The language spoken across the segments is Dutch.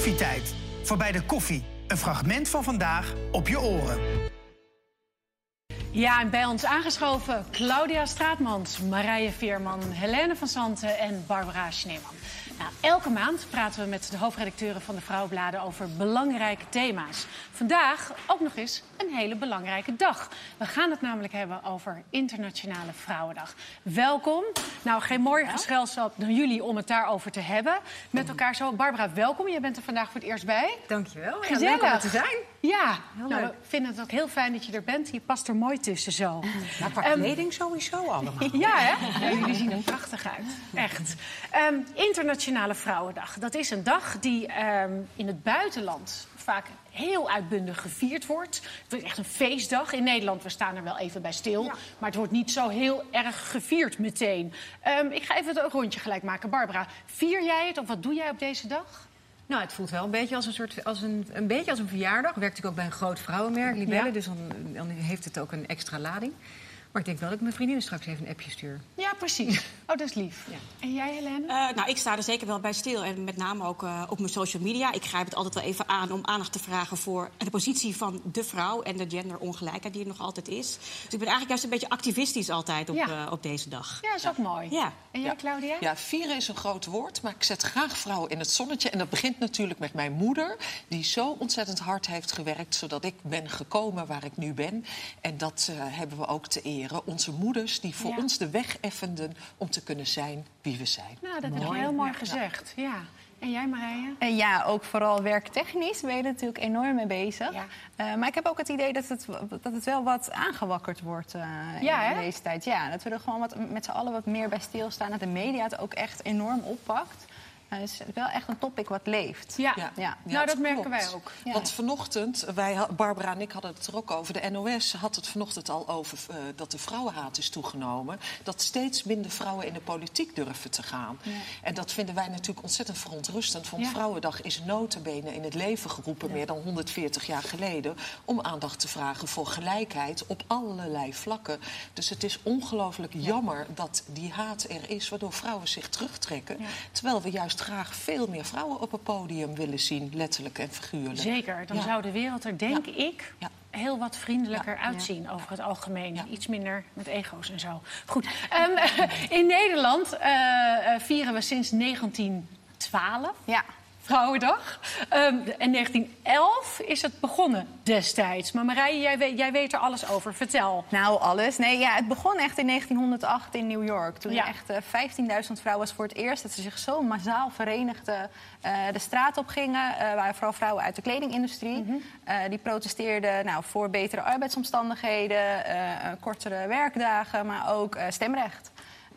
Koffietijd. Voorbij de koffie. Een fragment van vandaag op je oren. Ja, en bij ons aangeschoven Claudia Straatmans, Marije Veerman, Helene van Santen en Barbara Schneeman. Nou, elke maand praten we met de hoofdredacteuren van de Vrouwenbladen over belangrijke thema's. Vandaag ook nog eens een hele belangrijke dag. We gaan het namelijk hebben over Internationale Vrouwendag. Welkom. Nou, geen mooier gezelschap dan jullie om het daarover te hebben. Met elkaar zo. Barbara, welkom. Je bent er vandaag voor het eerst bij. Dankjewel. Ja, Gezellig. leuk om er te zijn. Ja, Heel nou, leuk. we vinden het ook heel fijn dat je er bent. Je past er mooi tussen zo. Maar qua Ehm, kleding sowieso allemaal. Ja, hè? Ja, jullie zien er prachtig uit. Echt. Ehm, Internationale Vrouwendag. Dat is een dag die ehm, in het buitenland vaak heel uitbundig gevierd wordt. Het is echt een feestdag. In Nederland, we staan er wel even bij stil. Maar het wordt niet zo heel erg gevierd meteen. Ehm, ik ga even een rondje gelijk maken. Barbara, vier jij het of wat doe jij op deze dag? Nou, het voelt wel een beetje als een soort als een, een beetje als een verjaardag. Ik werk natuurlijk ook bij een groot vrouwenmerk, Libelle, Ja. dus dan, dan heeft het ook een extra lading. Maar ik denk wel dat ik mijn vriendinnen straks even een appje stuur. Ja, precies. Oh, dat is lief. En jij, Helene? Eh, nou, ik sta er zeker wel bij stil. En met name ook eh, op mijn social media. Ik grijp het altijd wel even aan om aandacht te vragen voor de positie van de vrouw en de genderongelijkheid die er nog altijd is. Dus ik ben eigenlijk juist een beetje activistisch altijd op, Ja. eh, op deze dag. Ja, is ook mooi. Ja. En jij, Claudia? Ja, vieren is een groot woord, maar ik zet graag vrouwen in het zonnetje. En dat begint natuurlijk met mijn moeder, die zo ontzettend hard heeft gewerkt... zodat ik ben gekomen waar ik nu ben. En dat hebben we ook te eren. Onze moeders die voor Ja. ons de weg effenden om te kunnen zijn wie we zijn. Nou, dat heb je heel mooi gezegd. Ja. En jij, Marije? En ja, ook vooral werktechnisch ben je er natuurlijk enorm mee bezig. Ja. Eh, maar ik heb ook het idee dat het, dat het wel wat aangewakkerd wordt eh, Ja, in hè? deze tijd. Ja, dat we er gewoon wat, met z'n allen wat meer bij stilstaan. Dat de media het ook echt enorm oppakt. Het is wel echt een topic wat leeft. Ja. Ja. Ja. Nou, dat merken klopt. wij ook. Ja. Want vanochtend, wij, Barbara en ik hadden het er ook over. De NOS had het vanochtend al over eh, dat de vrouwenhaat is toegenomen. Dat steeds minder vrouwen in de politiek durven te gaan. En dat vinden wij natuurlijk ontzettend verontrustend. Want Ja. Vrouwendag is notabene in het leven geroepen... meer dan 140 jaar geleden... om aandacht te vragen voor gelijkheid op allerlei vlakken. Dus het is ongelooflijk jammer dat die haat er is... waardoor vrouwen zich terugtrekken. Terwijl we juist graag veel meer vrouwen op het podium willen zien... letterlijk en figuurlijk. Zeker, dan Ja. zou de wereld er, denk ik, Ja. heel wat vriendelijker uitzien over het algemeen. Iets minder met ego's en zo. Goed, ehm, in Nederland eh, eh, vieren we sinds 1912 Ja. Vrouwendag. Ehm, en 1911 is het begonnen destijds. Maar Marije, jij weet, jij weet er alles over. Vertel. Nou, alles. Nee, ja, het begon echt in 1908 in New York. Toen Ja. echt eh, 15.000 vrouwen was voor het eerst dat ze zich zo massaal verenigden. eh, de straat op gingen. Eh, waren vooral vrouwen uit de kledingindustrie. Mhm. Eh, die protesteerden nou, voor betere arbeidsomstandigheden, eh, eh, kortere werkdagen, maar ook eh, stemrecht.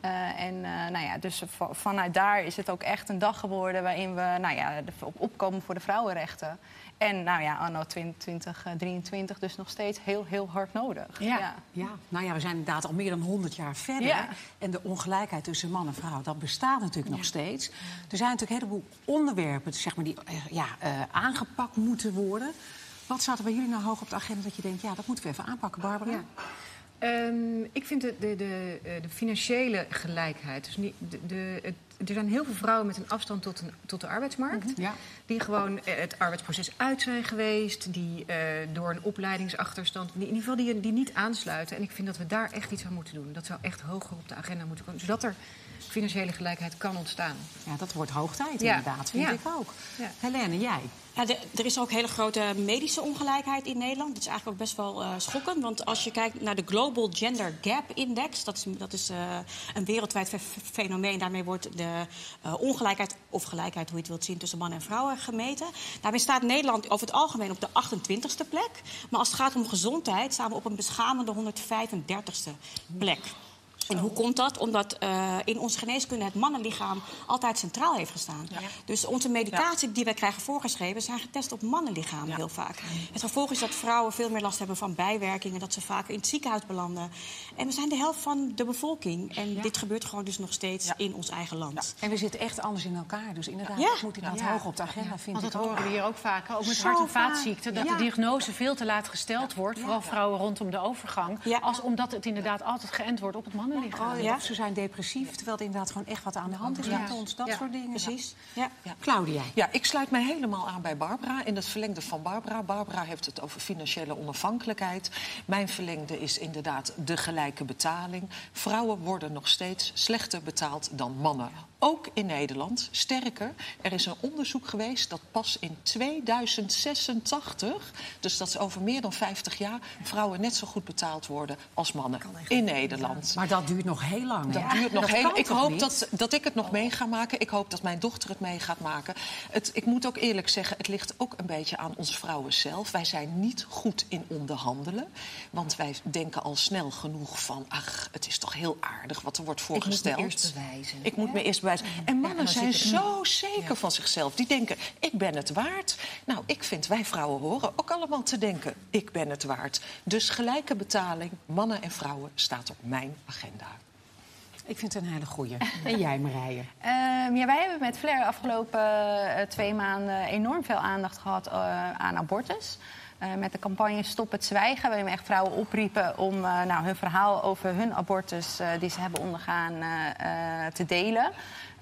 Eh, en eh, nou ja, dus va- vanuit daar is het ook echt een dag geworden waarin we nou ja, op opkomen voor de vrouwenrechten. En nou ja, anno 2023 dus nog steeds heel, heel hard nodig. Ja. Ja, nou ja, we zijn inderdaad al meer dan 100 jaar verder. Ja. En de ongelijkheid tussen man en vrouw, dat bestaat natuurlijk nog steeds. Er zijn natuurlijk een heleboel onderwerpen zeg maar, die eh, ja, eh, aangepakt moeten worden. Wat staat er bij jullie nou hoog op de agenda dat je denkt, ja, dat moeten we even aanpakken, Barbara? Ehm, ik vind de, de, de, eh, de financiële gelijkheid. Dus niet, de, de, het, er zijn heel veel vrouwen met een afstand tot, een, tot de arbeidsmarkt. Ja. Die gewoon eh, het arbeidsproces uit zijn geweest. Die eh, door een opleidingsachterstand. Die, in ieder geval die, die niet aansluiten. En ik vind dat we daar echt iets aan moeten doen. Dat zou echt hoger op de agenda moeten komen. Zodat er financiële gelijkheid kan ontstaan. Ja, dat wordt hoog tijd Ja. inderdaad, vind Ja. ik ook. Ja. Helene, jij? Ja, de- er is ook hele grote medische ongelijkheid in Nederland. Dat is eigenlijk ook best wel eh, schokkend. Want als je kijkt naar de Global Gender Gap Index... dat is, dat is eh, een wereldwijd fe- fe- fenomeen. Daarmee wordt de eh, ongelijkheid, of gelijkheid, hoe je het wilt zien... tussen mannen en vrouwen gemeten. Daarmee staat Nederland over het algemeen op de 28e plek. Maar als het gaat om gezondheid... staan we op een beschamende 135e plek. En hoe komt dat? Omdat eh, in onze geneeskunde het mannenlichaam altijd centraal heeft gestaan. Dus onze medicatie die wij krijgen voorgeschreven... zijn getest op mannenlichamen heel vaak. Het gevolg is dat vrouwen veel meer last hebben van bijwerkingen... dat ze vaak in het ziekenhuis belanden. En we zijn de helft van de bevolking. En dit gebeurt gewoon dus nog steeds in ons eigen land. En we zitten echt anders in elkaar, dus inderdaad, Ja. dat moet inderdaad Ja. hoog op de agenda, vind Want ik dat ook. horen we hier ook vaak. Ook met Zo hart- en vaatziekten. Dat Ja. de diagnose veel te laat gesteld wordt. Vooral vrouwen rondom de overgang. Ja. Als omdat het inderdaad altijd geënt wordt op het mannenlichaam. Liggen. Oh, Ja. Of ze zijn depressief, terwijl er inderdaad gewoon echt wat aan de hand is Ja. met ons. Dat Ja, soort dingen. Precies. Ja. Claudia. Ja, ik sluit mij helemaal aan bij Barbara. In het verlengde van Barbara. Barbara heeft het over financiële onafhankelijkheid. Mijn verlengde is inderdaad de gelijke betaling. Vrouwen worden nog steeds slechter betaald dan mannen. Ook in Nederland. Sterker, er is een onderzoek geweest dat pas in 2086, dus dat is over meer dan 50 jaar, vrouwen net zo goed betaald worden als mannen in Nederland. Maar dat duurt nog heel lang. Dat duurt nog Dat heel Ik hoop niet? dat, dat ik het nog mee ga maken. Ik hoop dat mijn dochter het mee gaat maken. Het, ik moet ook eerlijk zeggen, het ligt ook een beetje aan ons vrouwen zelf. Wij zijn niet goed in onderhandelen. Want wij denken al snel genoeg van... ach, het is toch heel aardig wat er wordt Ik moet me voorgesteld. eerst bewijzen. Ik moet me eerst bewijzen. En mannen zijn zo zeker van zichzelf. Die denken, ik ben het waard. Nou, ik vind, wij vrouwen horen ook allemaal te denken... ik ben het waard. Dus gelijke betaling, mannen en vrouwen, staat op mijn agenda. Ik vind het een hele goeie. En jij, Marije? Ehm, ja, wij hebben met Flair afgelopen eh, twee maanden enorm veel aandacht gehad eh, aan abortus. Eh, met de campagne Stop het Zwijgen, waarin we echt vrouwen opriepen om nou, hun verhaal over hun abortus die ze hebben ondergaan te delen.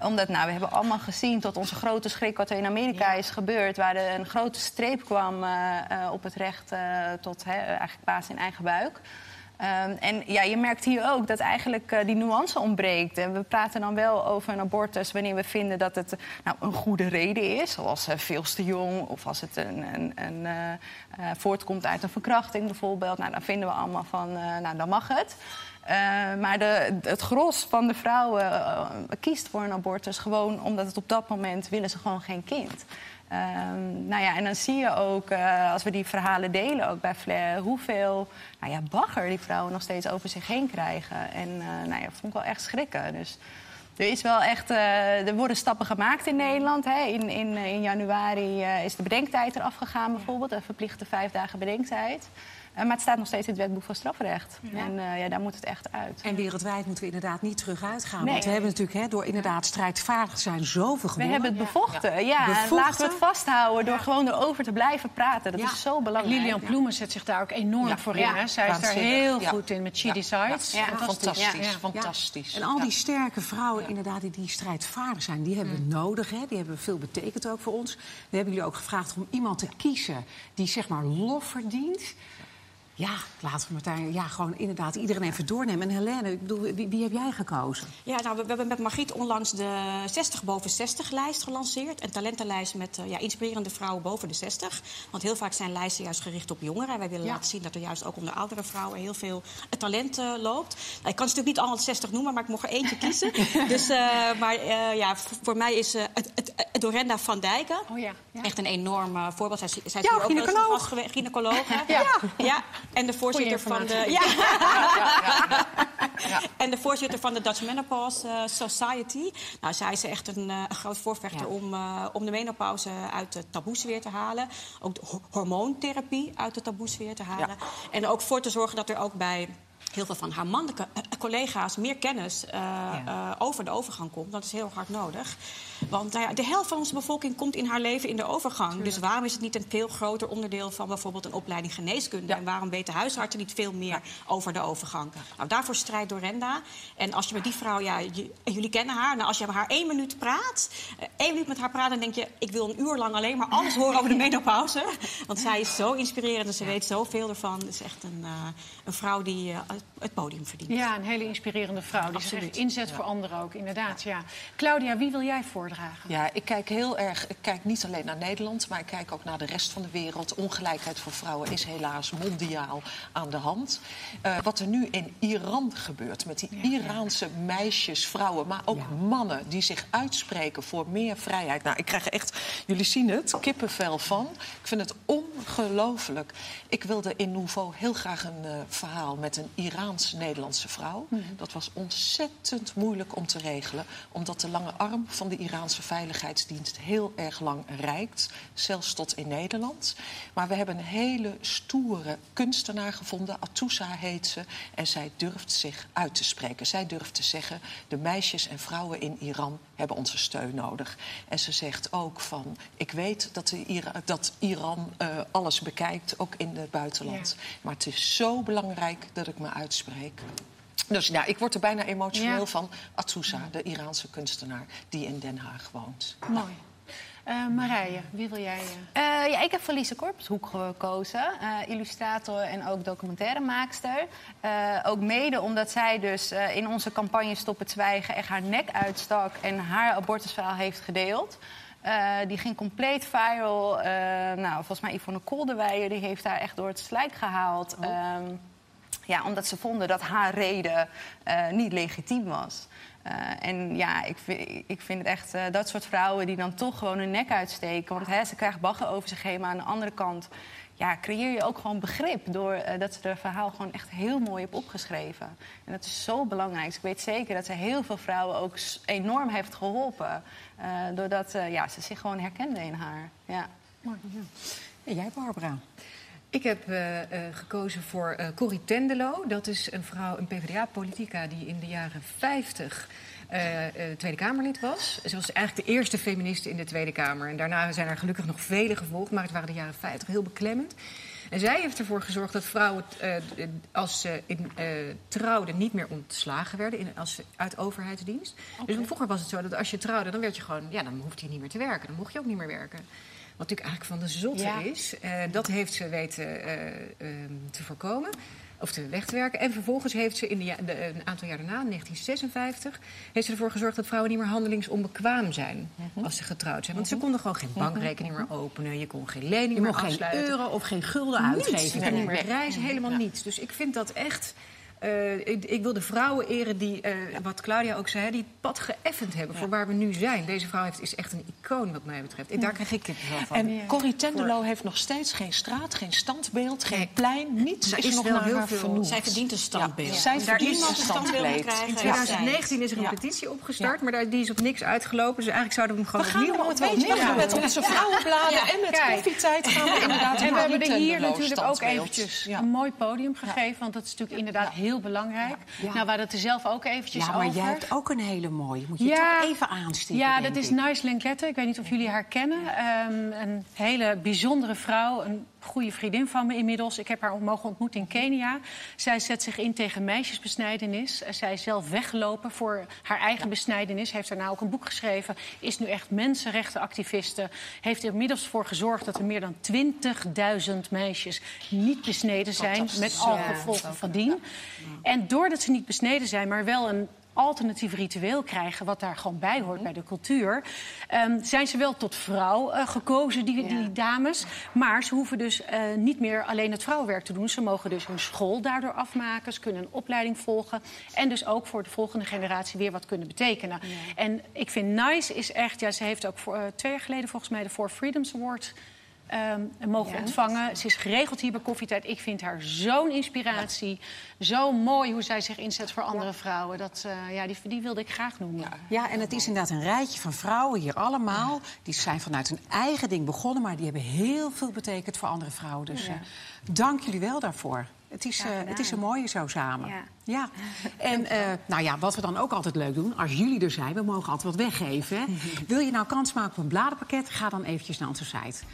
Omdat nou, we hebben allemaal gezien tot onze grote schrik wat er in Amerika is gebeurd, waar er een grote streep kwam op het recht tot hè, eigenlijk baas in eigen buik. Ehm, en ja, je merkt hier ook dat eigenlijk eh, die nuance ontbreekt. En we praten dan wel over een abortus wanneer we vinden dat het nou, een goede reden is. Zoals eh, veel te jong of als het een, een, een, eh, voortkomt uit een verkrachting bijvoorbeeld. Nou, dan vinden we allemaal van, nou, dan mag het. Eh, maar de, het gros van de vrouwen kiest voor een abortus gewoon omdat het op dat moment willen ze gewoon geen kind. Ehm, nou ja, en dan zie je ook, eh, als we die verhalen delen, ook bij Flair, hoeveel nou ja, bagger die vrouwen nog steeds over zich heen krijgen. En eh, nou ja, dat vond ik wel echt schrikken. Dus er is wel echt, eh, er worden stappen gemaakt in Nederland. Hè. In, in, in januari is de bedenktijd eraf gegaan bijvoorbeeld, een verplichte vijf dagen bedenktijd. Eh, maar het staat nog steeds in het wetboek van strafrecht. En eh, ja, daar moet het echt uit. En wereldwijd moeten we inderdaad niet terug uitgaan. Nee. Want we hebben natuurlijk hè, door inderdaad strijdvaardig te zijn zoveel We gewonnen. hebben het bevochten. Ja, Bevochten? laten we het vasthouden door gewoon erover te blijven praten. Dat Ja. is zo belangrijk. Lilian Ploemen zet zich daar ook enorm Ja. voor in. Ja. Hè? Zij is daar heel Ja. goed in met She Ja. Decides. Ja. Fantastisch, Ja. fantastisch. En al die sterke vrouwen inderdaad die, die strijdvaardig zijn, die hebben we nodig. Hè? Die hebben veel betekend ook voor ons. We hebben jullie ook gevraagd om iemand te kiezen die zeg maar lof verdient. Ja, laten we meteen ja, gewoon inderdaad iedereen even doornemen. En Helene, ik bedoel, wie, wie heb jij gekozen? Ja, nou, we, we hebben met Margriet onlangs de 60 boven 60 lijst gelanceerd. Een talentenlijst met eh, ja, inspirerende vrouwen boven de 60. Want heel vaak zijn lijsten juist gericht op jongeren. En wij willen Ja. laten zien dat er juist ook onder oudere vrouwen heel veel eh, talent eh, loopt. Nou, ik kan ze natuurlijk niet allemaal 60 noemen, maar ik mocht er eentje kiezen. dus, maar ja, voor mij is het, het, het Dorenda van Dijken. Oh ja. ja. Echt een enorm voorbeeld. Zij, zij is Ja, ook gynaecoloog. geweest. Gynaecoloog? Ja. ja. En de voorzitter van de. informatie. Ja. En de voorzitter van de Dutch Menopause eh, Society. Nou, zij is echt een, eh, een groot voorvechter Ja. om, eh, om de menopauze uit de taboesfeer te halen. Ook de hormoontherapie uit de taboesfeer te halen. En ook voor te zorgen dat er ook bij heel veel van haar mannelijke eh, collega's meer kennis eh, eh, over de overgang komt. Dat is heel hard nodig. Want nou ja, de helft van onze bevolking komt in haar leven in de overgang. Dus waarom is het niet een veel groter onderdeel van bijvoorbeeld een opleiding geneeskunde? En waarom weten huisartsen niet veel meer over de overgang? Nou, daarvoor strijdt Dorenda. En als je met die vrouw, ja, jullie kennen haar. Nou, als je met haar één minuut praat, eh, één minuut met haar praat, dan denk je, ik wil een uur lang alleen maar alles horen over de menopauze. Want zij is zo inspirerend en ze weet zoveel ervan. Het is echt een, eh, een vrouw die eh, het podium verdient. Ja, een hele inspirerende vrouw. Die zich echt inzet voor anderen ook, inderdaad. Ja. Claudia, wie wil jij voordragen? Ja, ik kijk heel erg. Ik kijk niet alleen naar Nederland, maar ik kijk ook naar de rest van de wereld. Ongelijkheid voor vrouwen is helaas mondiaal aan de hand. Eh, wat er nu in Iran gebeurt met die Iraanse meisjes, vrouwen, maar ook mannen die zich uitspreken voor meer vrijheid. Nou, ik krijg er echt, jullie zien het, kippenvel van. Ik vind het ongelooflijk. Ik wilde in Nouveau heel graag een eh, verhaal met een Iraans-Nederlandse vrouw. Dat was ontzettend moeilijk om te regelen, omdat de lange arm van de Iraanse veiligheidsdienst heel erg lang reikt, zelfs tot in Nederland. Maar we hebben een hele stoere kunstenaar gevonden, Atoussa heet ze, en zij durft zich uit te spreken. Zij durft te zeggen: de meisjes en vrouwen in Iran hebben onze steun nodig. En ze zegt ook van: ik weet dat, de Ira- dat Iran eh, alles bekijkt, ook in het buitenland. Maar het is zo belangrijk dat ik me uitspreek. Dus ja, ik word er bijna emotioneel Ja. van. Atsusa, de Iraanse kunstenaar die in Den Haag woont. Mooi. Eh, Marije, wie wil jij... eh? Eh, ja, ik heb voor Lise Korpshoek gekozen. Eh, illustrator en ook documentairemaakster. Eh ook mede omdat zij dus eh, in onze campagne Stop het Zwijgen... echt haar nek uitstak en haar abortusverhaal heeft gedeeld. Eh, die ging compleet viral. Eh, nou, volgens mij Yvonne Kolderweijer die heeft haar echt door het slijk gehaald. Ehm, ja, omdat ze vonden dat haar reden eh, niet legitiem was. Eh, en ja, ik ik vind het echt eh, dat soort vrouwen die dan toch gewoon hun nek uitsteken. Want hè, ze krijgen baggen over zich heen. Maar aan de andere kant ja, creëer je ook gewoon begrip. Door eh, dat ze haar verhaal gewoon echt heel mooi heeft opgeschreven. En dat is zo belangrijk. Dus ik weet zeker dat ze heel veel vrouwen ook enorm heeft geholpen. eh, doordat ja, ze zich gewoon herkenden in haar. Ja. En jij, Barbara? Ik heb eh, eh, gekozen voor eh Corrie Tendelo. Dat is een vrouw, een PvdA-politica die in de jaren 50 eh, eh, Tweede Kamerlid was. Ze was eigenlijk de eerste feministe in de Tweede Kamer. En daarna zijn er gelukkig nog vele gevolgd, maar het waren de jaren 50 heel beklemmend. En zij heeft ervoor gezorgd dat vrouwen, als ze in, trouwden, niet meer ontslagen werden in, als ze, uit overheidsdienst. Dus vroeger was het zo dat als je trouwde, dan werd je gewoon, ja, dan hoefde je niet meer te werken. Dan mocht je ook niet meer werken. Wat natuurlijk eigenlijk van de zotte Ja. is. Eh, dat heeft ze weten eh, ehm, te voorkomen. Of te weg te werken. En vervolgens heeft ze in de, een aantal jaar daarna, in 1956, heeft ze ervoor gezorgd dat vrouwen niet meer handelingsonbekwaam zijn als ze getrouwd zijn. Want ze konden gewoon geen bankrekening meer openen. Je kon geen lening Je meer mocht geen afsluiten. euro of geen gulden uitgeven. Je kon niet meer reizen, helemaal niets. Dus ik vind dat echt. Eh, ik, ik wil de vrouwen eren die, eh, wat Claudia ook zei, die het pad geëffend hebben voor waar we nu zijn. Deze vrouw heeft, is echt een icoon, wat mij betreft. Ik- Daar krijg ik kippenvel van. En Corrie Tendelo heeft nog steeds geen straat, geen standbeeld, geen Nee. plein. Niets Daar is, is nog wel naar heel haar veel- vernoemd. Zij verdient een standbeeld. Ja, zij Daar verdient is een standbeeld. In Ja. 2019 is er een Ja. petitie opgestart, maar daar, die is op niks uitgelopen. Dus eigenlijk zouden we hem gewoon We gaan opnieuw we gaan met onze vrouwenbladen Ja. en met koffietijd gaan we inderdaad En we hebben er hier natuurlijk ook eventjes Ja. een mooi podium gegeven. Want dat is natuurlijk inderdaad heel belangrijk. Nou, we hadden het er zelf ook eventjes Ja, maar over. jij hebt ook een hele mooie. Moet je toch even aanstippen, Ja, dat is. Nice Lenkette. Ik weet niet of jullie haar kennen. Ehm, een hele bijzondere vrouw. Een goede vriendin van me inmiddels. Ik heb haar mogen ontmoeten in Kenia. Zij zet zich in tegen meisjesbesnijdenis. Zij is zelf weggelopen voor haar eigen besnijdenis. Heeft daarna ook een boek geschreven. Is nu echt mensenrechtenactiviste. Heeft er inmiddels voor gezorgd dat er meer dan 20.000 meisjes niet besneden zijn. Met al gevolgen van dien. En doordat ze niet besneden zijn, maar wel een alternatief ritueel krijgen, wat daar gewoon bij hoort bij de cultuur, ehm, zijn ze wel tot vrouw eh, gekozen, die, die dames. Maar ze hoeven dus eh, niet meer alleen het vrouwenwerk te doen. Ze mogen dus hun school daardoor afmaken. Ze kunnen een opleiding volgen. En dus ook voor de volgende generatie weer wat kunnen betekenen. En ik vind Nice is echt, ja, ze heeft ook voor, eh, twee jaar geleden volgens mij de Four Freedoms Award ehm, mogen ontvangen. Ze is geregeld hier bij Koffietijd. Ik vind haar zo'n inspiratie. Zo mooi hoe zij zich inzet voor andere vrouwen. Dat, eh, ja, die, die wilde ik graag noemen. Ja, en het is inderdaad een rijtje van vrouwen hier allemaal. Die zijn vanuit hun eigen ding begonnen, maar die hebben heel veel betekend voor andere vrouwen. Dus eh, dank jullie wel daarvoor. Het is, eh, het is een mooie zo samen. Ja. Ja. En nou ja, wat we dan ook altijd leuk doen, als jullie er zijn, we mogen altijd wat weggeven. Hè? Wil je nou kans maken op een bladenpakket? Ga dan eventjes naar onze site.